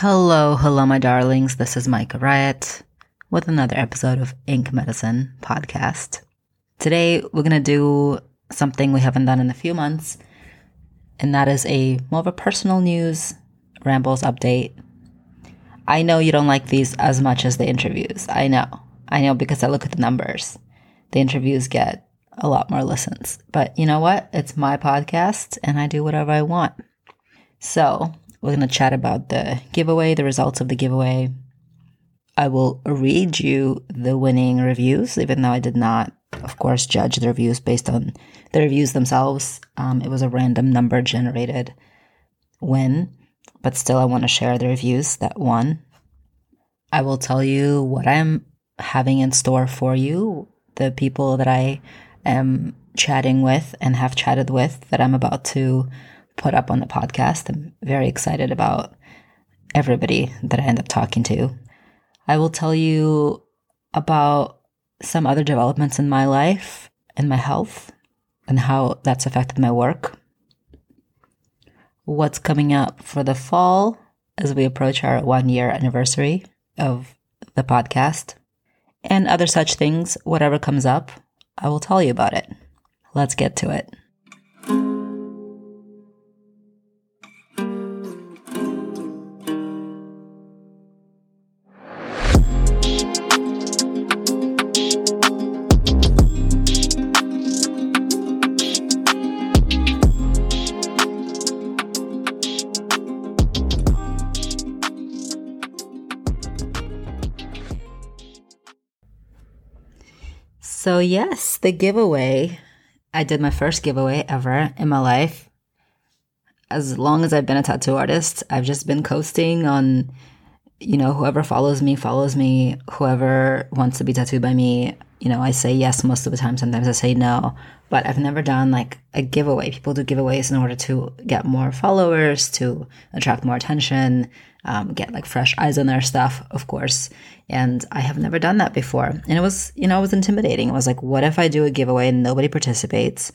Hello, hello, my darlings. This is Micah Riot with another episode of Ink Medicine podcast. Today, we're going to do something we haven't done in a few months, and that is a more of a personal news rambles update. I know you don't like these as much as the interviews. I know. I know because I look at the numbers. The interviews get a lot more listens. But you know what? It's my podcast and I do whatever I want. So, we're going to chat about the giveaway, the results of the giveaway. I will read you the winning reviews, even though I did not, of course, judge the reviews based on the reviews themselves. Um, it was a random number generated win, but still, I want to share the reviews that won. I will tell you what I'm having in store for you, the people that I am chatting with and have chatted with that I'm about to put up on the podcast. I'm very excited about everybody that I end up talking to. I will tell you about some other developments in my life and my health and how that's affected my work. What's coming up for the fall as we approach our one year anniversary of the podcast and other such things. Whatever comes up, I will tell you about it. Let's get to it. So, yes, the giveaway. I did my first giveaway ever in my life. As long as I've been a tattoo artist, I've just been coasting on, you know, whoever follows me, follows me. Whoever wants to be tattooed by me, you know, I say yes most of the time. Sometimes I say no, but I've never done like a giveaway. People do giveaways in order to get more followers, to attract more attention, um, get like fresh eyes on their stuff, of course. And I have never done that before. And it was, you know, it was intimidating. It was like, what if I do a giveaway and nobody participates?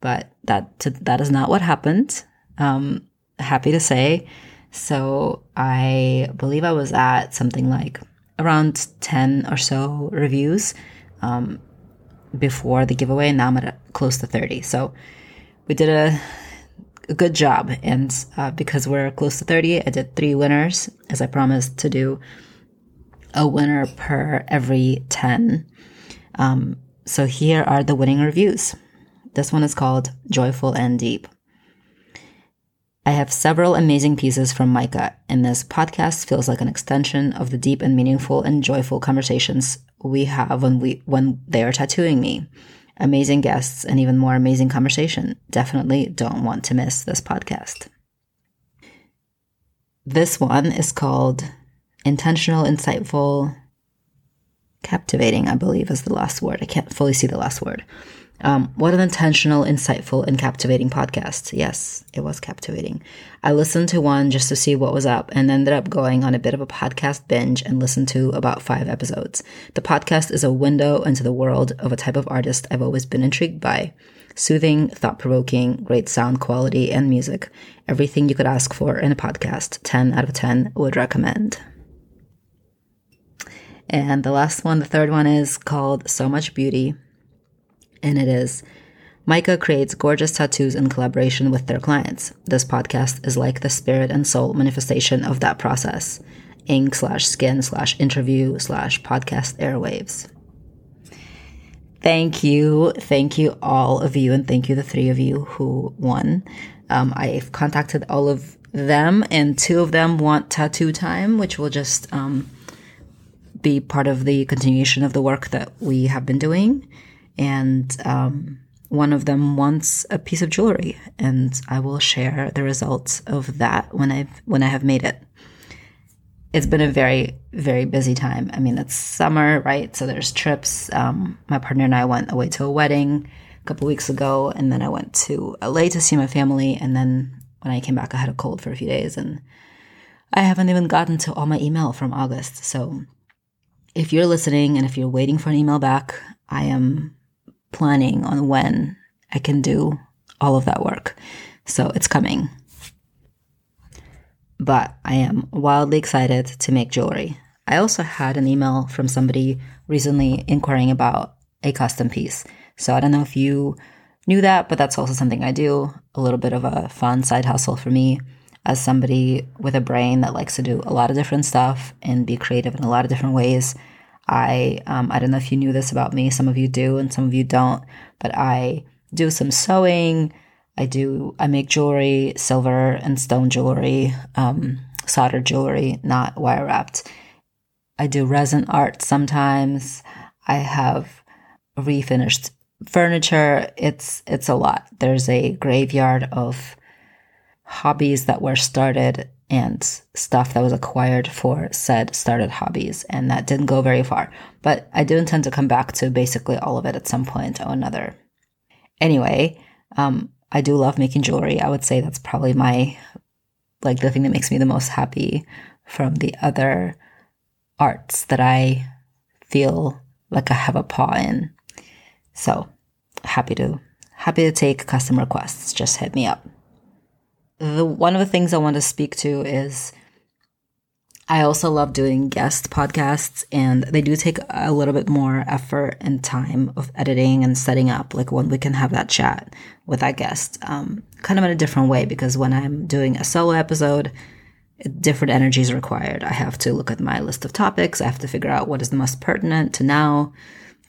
But that, that is not what happened. Um, happy to say. So I believe I was at something like around 10 or so reviews, um, before the giveaway. And now I'm at close to 30. So we did a, good job. And uh, because we're close to 30, I did three winners as I promised to do a winner per every 10. Um, so here are the winning reviews. This one is called Joyful and Deep. I have several amazing pieces from Micah, and this podcast feels like an extension of the deep and meaningful and joyful conversations we have when we when they are tattooing me amazing guests, and even more amazing conversation. Definitely don't want to miss this podcast. This one is called Intentional, Insightful, Captivating, I believe is the last word. I can't fully see the last word. Um, what an intentional, insightful, and captivating podcast. Yes, it was captivating. I listened to one just to see what was up and ended up going on a bit of a podcast binge and listened to about five episodes. The podcast is a window into the world of a type of artist I've always been intrigued by. Soothing, thought provoking, great sound quality, and music. Everything you could ask for in a podcast. 10 out of 10 would recommend. And the last one, the third one, is called So Much Beauty and it is Micah creates gorgeous tattoos in collaboration with their clients. This podcast is like the spirit and soul manifestation of that process. Ink slash skin slash interview slash podcast airwaves. Thank you. Thank you, all of you, and thank you, the three of you who won. Um, I've contacted all of them, and two of them want tattoo time, which will just um, be part of the continuation of the work that we have been doing and um, one of them wants a piece of jewelry, and I will share the results of that when I when I have made it. It's been a very very busy time. I mean, it's summer, right? So there's trips. Um, my partner and I went away to a wedding a couple weeks ago, and then I went to LA to see my family, and then when I came back, I had a cold for a few days, and I haven't even gotten to all my email from August. So if you're listening and if you're waiting for an email back, I am planning on when I can do all of that work. So it's coming. but I am wildly excited to make jewelry. I also had an email from somebody recently inquiring about a custom piece. So I don't know if you knew that, but that's also something I do. A little bit of a fun side hustle for me as somebody with a brain that likes to do a lot of different stuff and be creative in a lot of different ways. I um, I don't know if you knew this about me. Some of you do, and some of you don't. But I do some sewing. I do. I make jewelry, silver and stone jewelry, um, soldered jewelry, not wire wrapped. I do resin art sometimes. I have refinished furniture. It's it's a lot. There's a graveyard of hobbies that were started and stuff that was acquired for said started hobbies, and that didn't go very far. But I do intend to come back to basically all of it at some point or another. Anyway, um, I do love making jewelry. I would say that's probably my like the thing that makes me the most happy from the other arts that I feel like I have a paw in. So happy to happy to take custom requests. Just hit me up. The one of the things I want to speak to is I also love doing guest podcasts, and they do take a little bit more effort and time of editing and setting up, like when we can have that chat with that guest, um, kind of in a different way. Because when I'm doing a solo episode, different energies required. I have to look at my list of topics. I have to figure out what is the most pertinent to now.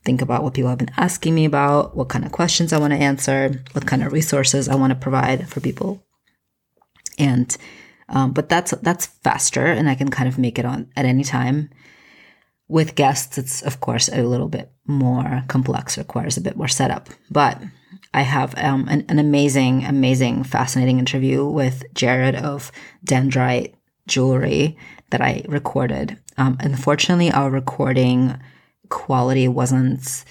Think about what people have been asking me about, what kind of questions I want to answer, what kind of resources I want to provide for people, and um, but that's that's faster, and I can kind of make it on at any time. With guests, it's of course a little bit more complex, requires a bit more setup. But I have um, an, an, amazing, amazing, fascinating interview with Jared of Dendrite Jewelry that I recorded. Um, unfortunately, our recording quality wasn't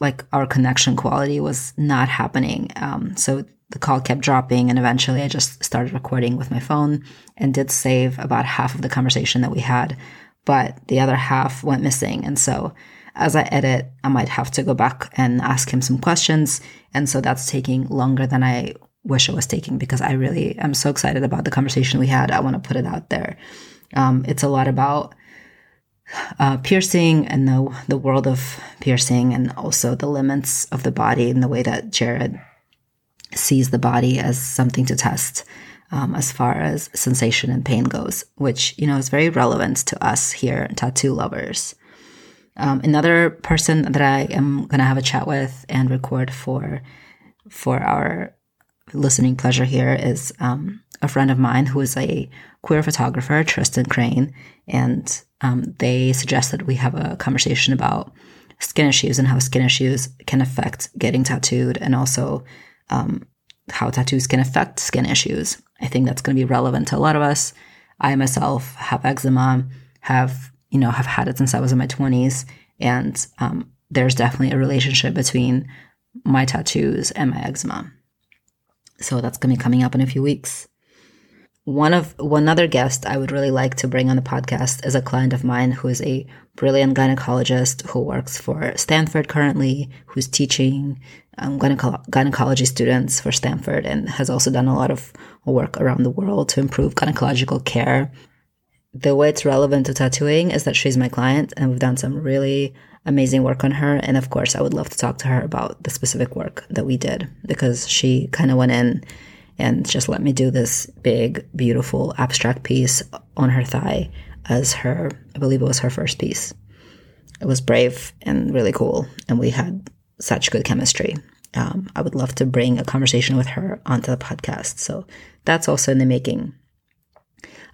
like our connection quality was not happening. Um, so the call kept dropping and eventually I just started recording with my phone and did save about half of the conversation that we had, but the other half went missing. And so as I edit, I might have to go back and ask him some questions. And so that's taking longer than I wish it was taking because I really am so excited about the conversation we had. I want to put it out there. Um, it's a lot about uh, piercing and the the world of piercing, and also the limits of the body and the way that Jared sees the body as something to test um, as far as sensation and pain goes, which you know is very relevant to us here, tattoo lovers. Um, another person that I am going to have a chat with and record for for our listening pleasure here is um, a friend of mine who is a queer photographer, Tristan Crane, and um, they suggested we have a conversation about skin issues and how skin issues can affect getting tattooed, and also um, how tattoos can affect skin issues. I think that's going to be relevant to a lot of us. I myself have eczema, have you know have had it since I was in my twenties, and um, there's definitely a relationship between my tattoos and my eczema. So that's going to be coming up in a few weeks. One of one other guest I would really like to bring on the podcast is a client of mine who is a brilliant gynecologist who works for Stanford currently, who's teaching um, gyneco- gynecology students for Stanford and has also done a lot of work around the world to improve gynecological care. The way it's relevant to tattooing is that she's my client and we've done some really amazing work on her. And of course, I would love to talk to her about the specific work that we did because she kind of went in and just let me do this big, beautiful abstract piece on her thigh as her, I believe it was her first piece. It was brave and really cool, and we had such good chemistry. Um, I would love to bring a conversation with her onto the podcast. So that's also in the making.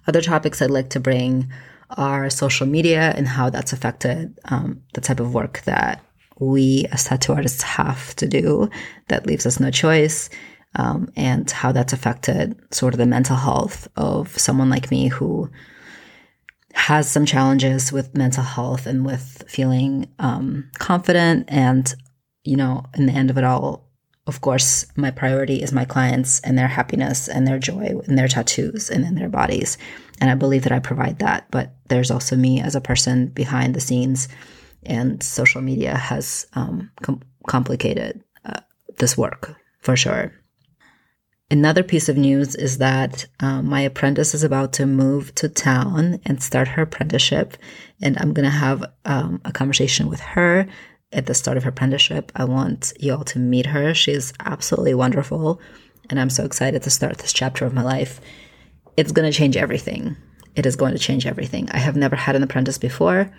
Other topics I'd like to bring are social media and how that's affected um, the type of work that we as tattoo artists have to do that leaves us no choice um, and how that's affected sort of the mental health of someone like me who has some challenges with mental health and with feeling um, confident. And, you know, in the end of it all, of course, my priority is my clients and their happiness and their joy and their tattoos and in their bodies. And I believe that I provide that. But there's also me as a person behind the scenes, and social media has um, com- complicated uh, this work for sure Another piece of news is that um, my apprentice is about to move to town and start her apprenticeship. And I'm going to have um, a conversation with her at the start of her apprenticeship. I want you all to meet her. She's absolutely wonderful. And I'm so excited to start this chapter of my life. It's going to change everything. It is going to change everything. I have never had an apprentice before.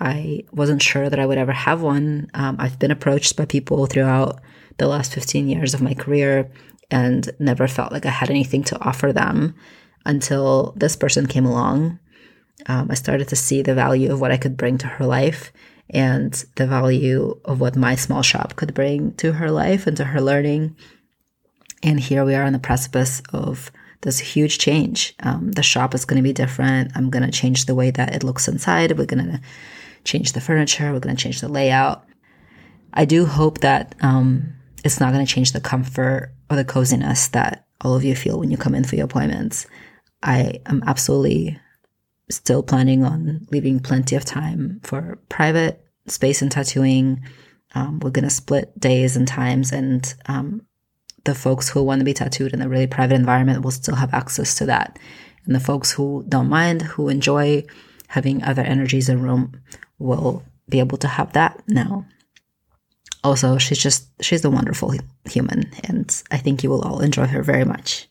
I wasn't sure that I would ever have one. Um, I've been approached by people throughout the last 15 years of my career and never felt like I had anything to offer them until this person came along. Um, I started to see the value of what I could bring to her life and the value of what my small shop could bring to her life and to her learning. And here we are on the precipice of this huge change. Um, the shop is going to be different. I'm going to change the way that it looks inside. We're going to change the furniture. We're going to change the layout. I do hope that um, it's not going to change the comfort or the coziness that all of you feel when you come in for your appointments. I am absolutely still planning on leaving plenty of time for private space and tattooing. Um, we're going to split days and times, and um, the folks who want to be tattooed in a really private environment will still have access to that. And the folks who don't mind, who enjoy having other energies in room, will be able to have that now. Also, she's just, she's a wonderful human, and I think you will all enjoy her very much.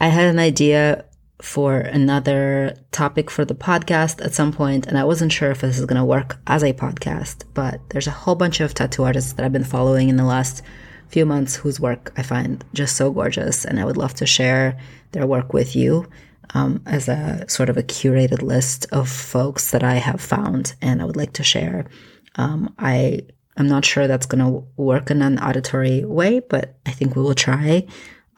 I had an idea for another topic for the podcast at some point, and I wasn't sure if this is going to work as a podcast, but there's a whole bunch of tattoo artists that I've been following in the last few months whose work I find just so gorgeous, and I would love to share their work with you um, as a sort of a curated list of folks that I have found and I would like to share. Um, I I'm not sure that's going to work in an auditory way, but I think we will try.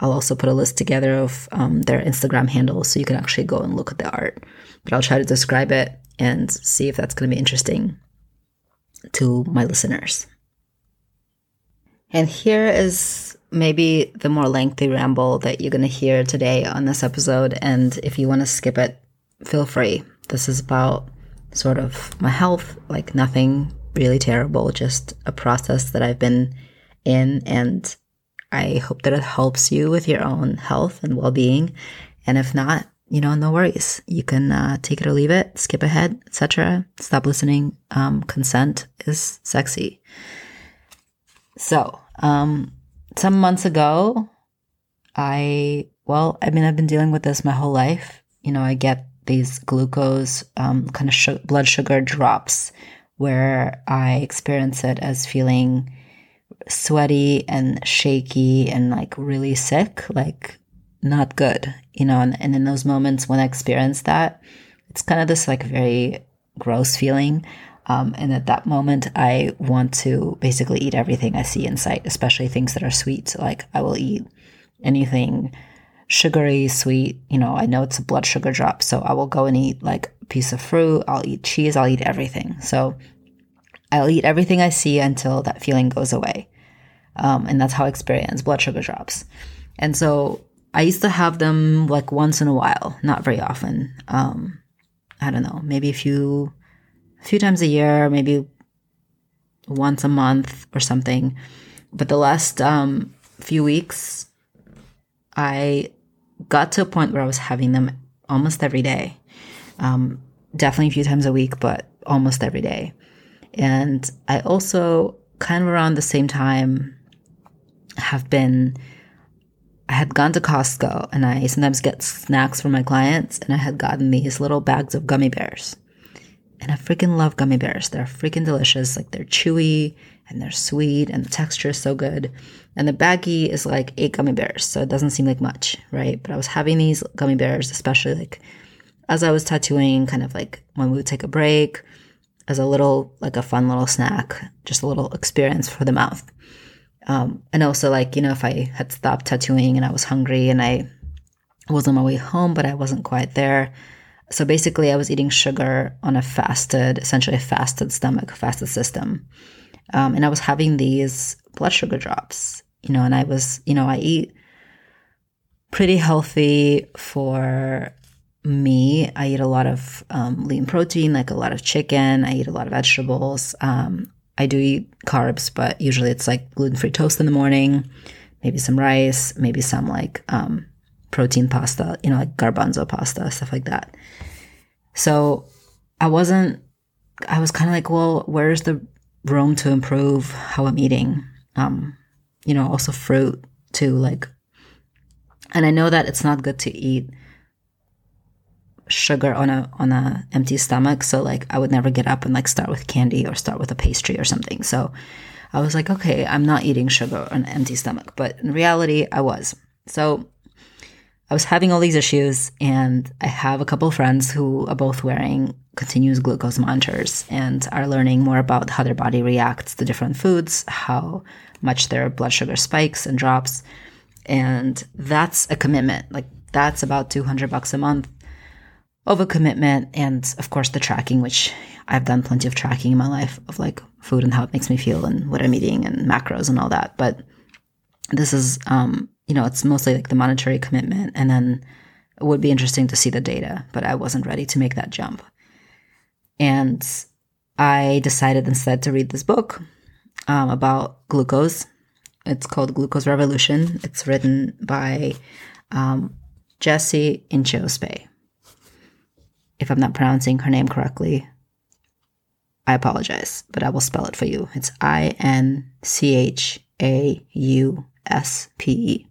I'll also put a list together of um, their Instagram handles so you can actually go and look at the art. But I'll try to describe it and see if that's going to be interesting to my listeners. And here is maybe the more lengthy ramble that you're going to hear today on this episode. And if you want to skip it, feel free. This is about sort of my health, like nothing really terrible, just a process that I've been in. And I hope that it helps you with your own health and well being. And if not, you know, no worries. You can uh, take it or leave it, skip ahead, etc. Stop listening. Um, consent is sexy. So, um, some months ago, I, well, I mean, I've been dealing with this my whole life. You know, I get these glucose, um, kind of sh- blood sugar drops where I experience it as feeling sweaty and shaky and like really sick, like not good, you know. And, and in those moments when I experience that, it's kind of this like very gross feeling. Um, and at that moment, I want to basically eat everything I see in sight, especially things that are sweet. Like I will eat anything sugary, sweet. You know, I know it's a blood sugar drop, so I will go and eat like piece of fruit. I'll eat cheese. I'll eat everything. So I'll eat everything I see until that feeling goes away. Um, and that's how I experience blood sugar drops. And so I used to have them like once in a while, not very often. Um, I don't know, maybe a few a few times a year, maybe once a month or something. But the last um, few weeks, I got to a point where I was having them almost every day. Um, definitely a few times a week, but almost every day. And I also, kind of around the same time, have been. I had gone to Costco and I sometimes get snacks for my clients, and I had gotten these little bags of gummy bears. And I freaking love gummy bears. They're freaking delicious. Like they're chewy and they're sweet and the texture is so good. And the baggie is like eight gummy bears. So it doesn't seem like much, right? But I was having these gummy bears, especially like as I was tattooing, kind of like when we would take a break, as a little, like a fun little snack, just a little experience for the mouth. Um, and also, like, you know, if I had stopped tattooing and I was hungry and I was on my way home, but I wasn't quite there, so basically, I was eating sugar on a fasted, essentially a fasted stomach, fasted system. Um, and I was having these blood sugar drops, you know, and I was, you know, I eat pretty healthy for I eat a lot of um, lean protein, like a lot of chicken. I eat a lot of vegetables. Um, I do eat carbs, but usually it's like gluten free toast in the morning, maybe some rice, maybe some like um, protein pasta, you know, like garbanzo pasta, stuff like that. So I wasn't, I was kind of like, well, where's the room to improve how I'm eating? Um, you know, also fruit too, like, and I know that it's not good to eat sugar on a on a empty stomach so like i would never get up and like start with candy or start with a pastry or something so i was like okay i'm not eating sugar on an empty stomach but in reality i was so I was having all these issues, and I have a couple friends who are both wearing continuous glucose monitors and are learning more about how their body reacts to different foods, how much their blood sugar spikes and drops. And that's a commitment. Like, that's about 200 bucks a month of a commitment. And of course, the tracking, which I've done plenty of tracking in my life of like food and how it makes me feel and what I'm eating and macros and all that. But this is um, you know, it's mostly like the monetary commitment. And then it would be interesting to see the data, but I wasn't ready to make that jump. And I decided instead to read this book um, about glucose. It's called Glucose Revolution. It's written by um, Jessie Inchauspé. If I'm not pronouncing her name correctly, I apologize, but I will spell it for you. It's I N C H A U S P E.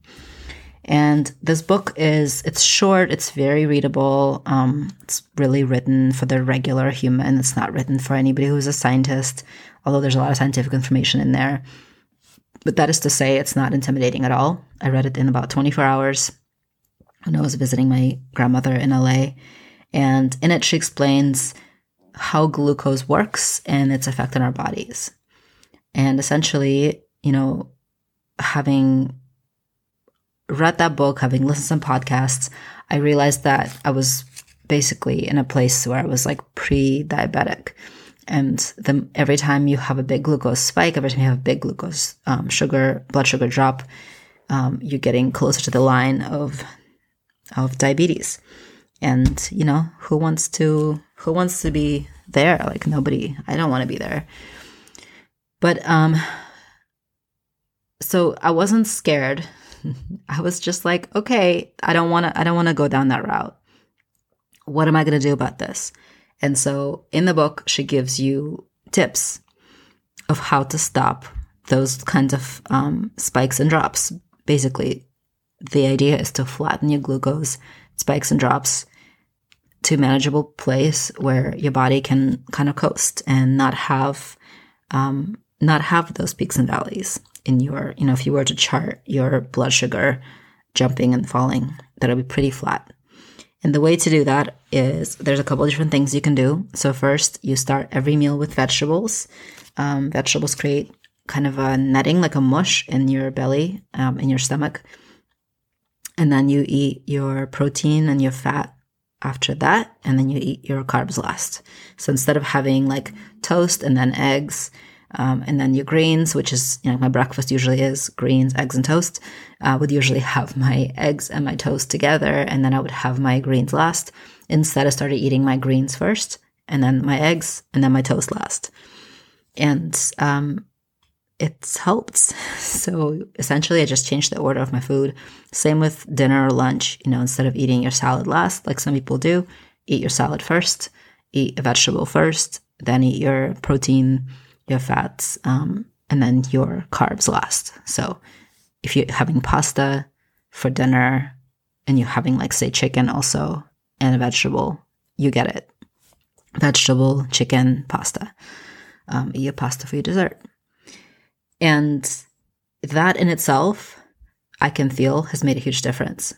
And this book is, it's short, it's very readable. Um, it's really written for the regular human. It's not written for anybody who's a scientist, although there's a lot of scientific information in there. But that is to say, it's not intimidating at all. I read it in about 24 hours when I was visiting my grandmother in LA. And in it, she explains how glucose works and its effect on our bodies. And essentially, you know, having read that book, having listened to some podcasts, I realized that I was basically in a place where I was like pre diabetic. And the, every time you have a big glucose spike, every time you have a big glucose um, sugar, blood sugar drop, um, you're getting closer to the line of of diabetes. And you know who wants to who wants to be there? Like nobody. I don't want to be there. But um, so I wasn't scared. I was just like, okay, I don't want to I don't want to go down that route. What am I going to do about this? And so in the book she gives you tips of how to stop those kinds of um, spikes and drops. Basically, the idea is to flatten your glucose spikes and drops to manageable place where your body can kind of coast and not have um, not have those peaks and valleys in your, you know, if you were to chart your blood sugar jumping and falling, that'll be pretty flat. And the way to do that is there's a couple different things you can do. So first, you start every meal with vegetables. Um, vegetables create kind of a netting, like a mush in your belly, um, in your stomach. And then you eat your protein and your fat after that, and then you eat your carbs last. So instead of having like toast and then eggs um, and then your greens, which is, you know, my breakfast usually is greens, eggs, and toast. I would usually have my eggs and my toast together, and then I would have my greens last. Instead, I started eating my greens first, and then my eggs, and then my toast last. And um, it's helped. So essentially, I just changed the order of my food. Same with dinner or lunch. You know, instead of eating your salad last, like some people do, eat your salad first, eat a vegetable first, then eat your protein your fats, um, and then your carbs last. So if you're having pasta for dinner and you're having, like, say, chicken also and a vegetable, you get it. Vegetable, chicken, pasta. Um, eat your pasta for your dessert. And that in itself, I can feel has made a huge difference.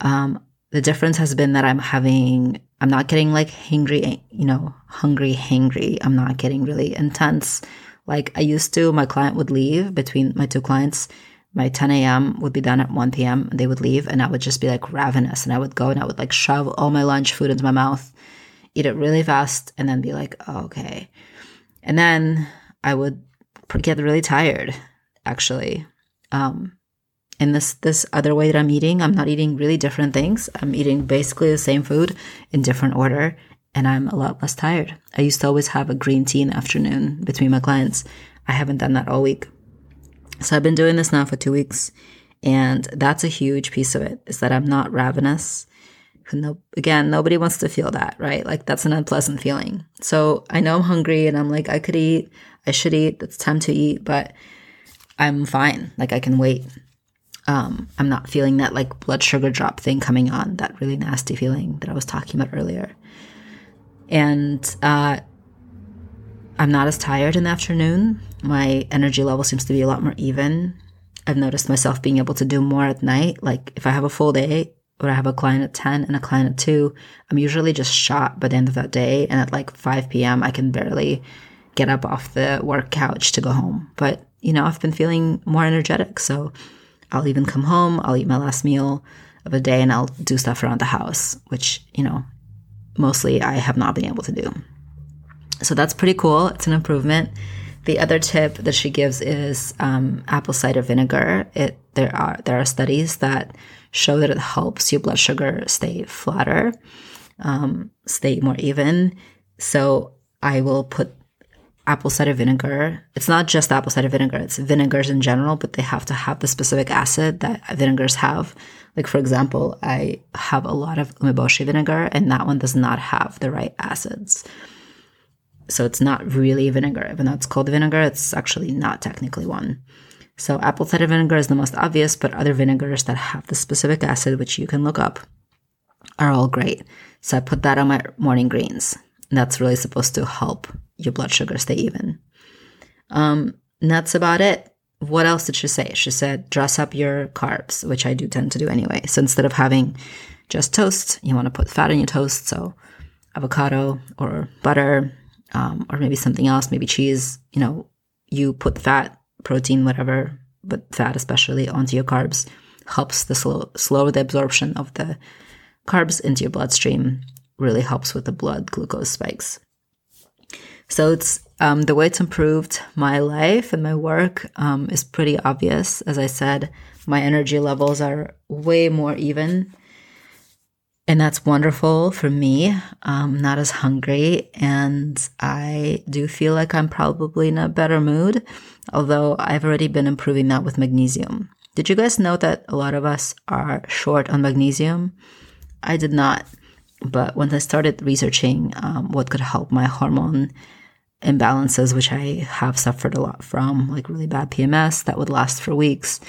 Um, the difference has been that I'm having I'm not getting like hangry, you know, hungry, hangry. I'm not getting really intense. Like I used to, my client would leave between my two clients. My 10 a.m. would be done at 1 p.m. they would leave and I would just be like ravenous and I would go and I would like shove all my lunch food into my mouth, eat it really fast and then be like, oh, okay. And then I would get really tired actually. Um, in this this other way that I'm eating, I'm not eating really different things. I'm eating basically the same food in different order and I'm a lot less tired. I used to always have a green tea in the afternoon between my clients. I haven't done that all week. So I've been doing this now for two weeks, and that's a huge piece of it is that I'm not ravenous. No, again, nobody wants to feel that, right? Like that's an unpleasant feeling. So I know I'm hungry and I'm like, I could eat, I should eat, it's time to eat, but I'm fine. Like I can wait. Um, I'm not feeling that like blood sugar drop thing coming on, that really nasty feeling that I was talking about earlier. And uh, I'm not as tired in the afternoon. My energy level seems to be a lot more even. I've noticed myself being able to do more at night. Like if I have a full day or I have a client at 10 and a client at 2, I'm usually just shot by the end of that day. And at like 5 p.m., I can barely get up off the work couch to go home. But, you know, I've been feeling more energetic. So I'll even come home, I'll eat my last meal of a day, and I'll do stuff around the house, which, you know, mostly I have not been able to do. So that's pretty cool. It's an improvement. The other tip that she gives is um, apple cider vinegar. It there are there are studies that show that it helps your blood sugar stay flatter, um, stay more even. So I will put apple cider vinegar. It's not just apple cider vinegar, it's vinegars in general, but they have to have the specific acid that vinegars have. Like, for example, I have a lot of umeboshi vinegar, and that one does not have the right acids. So it's not really vinegar. Even though it's called vinegar, it's actually not technically one. So apple cider vinegar is the most obvious, but other vinegars that have the specific acid, which you can look up, are all great. So I put that on my morning greens. That's really supposed to help your blood sugar stay even. Um, that's about it. What else did she say? She said, dress up your carbs, which I do tend to do anyway. So instead of having just toast, you want to put fat in your toast. So avocado or butter, um, or maybe something else, maybe cheese. You know, you put fat, protein, whatever, but fat especially onto your carbs helps the slow, slow the absorption of the carbs into your bloodstream. Really helps with the blood glucose spikes. So it's um, the way it's improved my life and my work um, is pretty obvious. As I said, my energy levels are way more even. And that's wonderful for me. I'm not as hungry. And I do feel like I'm probably in a better mood, although I've already been improving that with magnesium. Did you guys know that a lot of us are short on magnesium? I did not. But when I started researching um, what could help my hormone imbalances, which I have suffered a lot from, like really bad PMS that would last for weeks,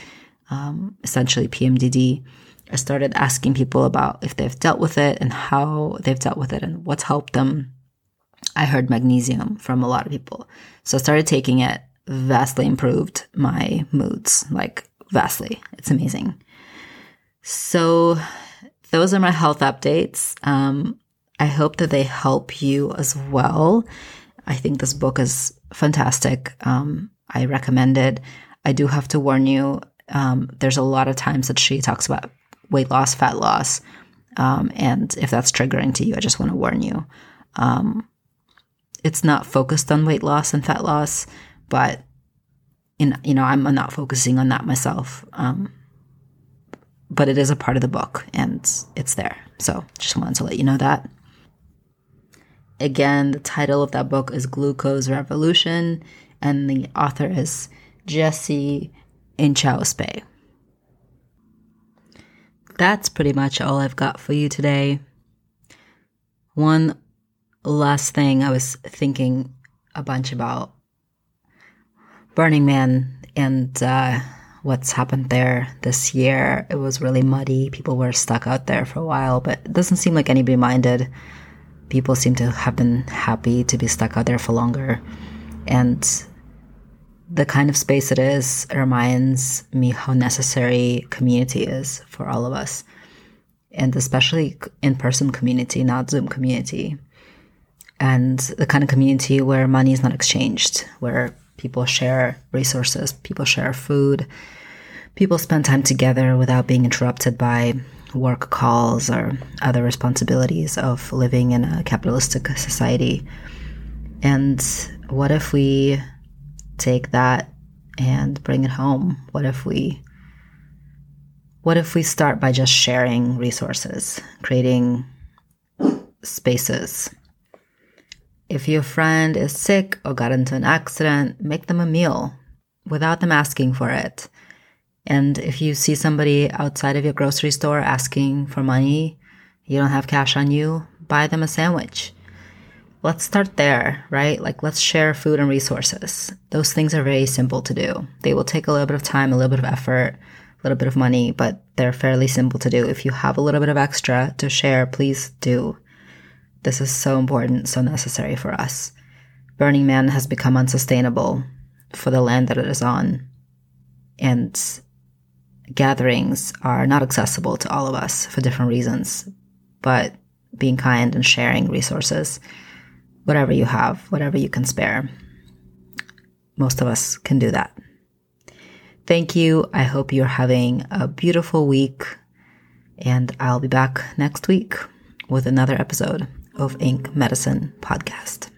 um, essentially PMDD. I started asking people about if they've dealt with it and how they've dealt with it and what's helped them. I heard magnesium from a lot of people. So I started taking it, vastly improved my moods, like vastly. It's amazing. So those are my health updates. Um, I hope that they help you as well. I think this book is fantastic. Um, I recommend it. I do have to warn you, um, there's a lot of times that she talks about weight loss, fat loss. Um, and if that's triggering to you, I just want to warn you. Um, it's not focused on weight loss and fat loss, but in, you know, I'm not focusing on that myself. Um, but it is a part of the book and it's there. So just wanted to let you know that. Again, the title of that book is Glucose Revolution, and the author is Jessie Inchauspé. That's pretty much all I've got for you today. One last thing I was thinking a bunch about Burning Man and uh, what's happened there this year. It was really muddy. People were stuck out there for a while, but it doesn't seem like anybody minded people seem to have been happy to be stuck out there for longer. And the kind of space it is reminds me how necessary community is for all of us. And especially in person community, not Zoom community. And the kind of community where money is not exchanged, where people share resources, people share food, people spend time together without being interrupted by work calls or other responsibilities of living in a capitalistic society. And what if we take that and bring it home? What if we what if we start by just sharing resources, creating spaces? If your friend is sick or got into an accident, make them a meal. without them asking for it. And if you see somebody outside of your grocery store asking for money, you don't have cash on you, buy them a sandwich. Let's start there, right? Like, let's share food and resources. Those things are very simple to do. They will take a little bit of time, a little bit of effort, a little bit of money, but they're fairly simple to do. If you have a little bit of extra to share, please do. This is so important, so necessary for us. Burning Man has become unsustainable for the land that it is on. And gatherings are not accessible to all of us for different reasons. But being kind and sharing resources, whatever you have, whatever you can spare, most of us can do that. Thank you. I hope you're having a beautiful week. And I'll be back next week with another episode of Ink Medicine Podcast.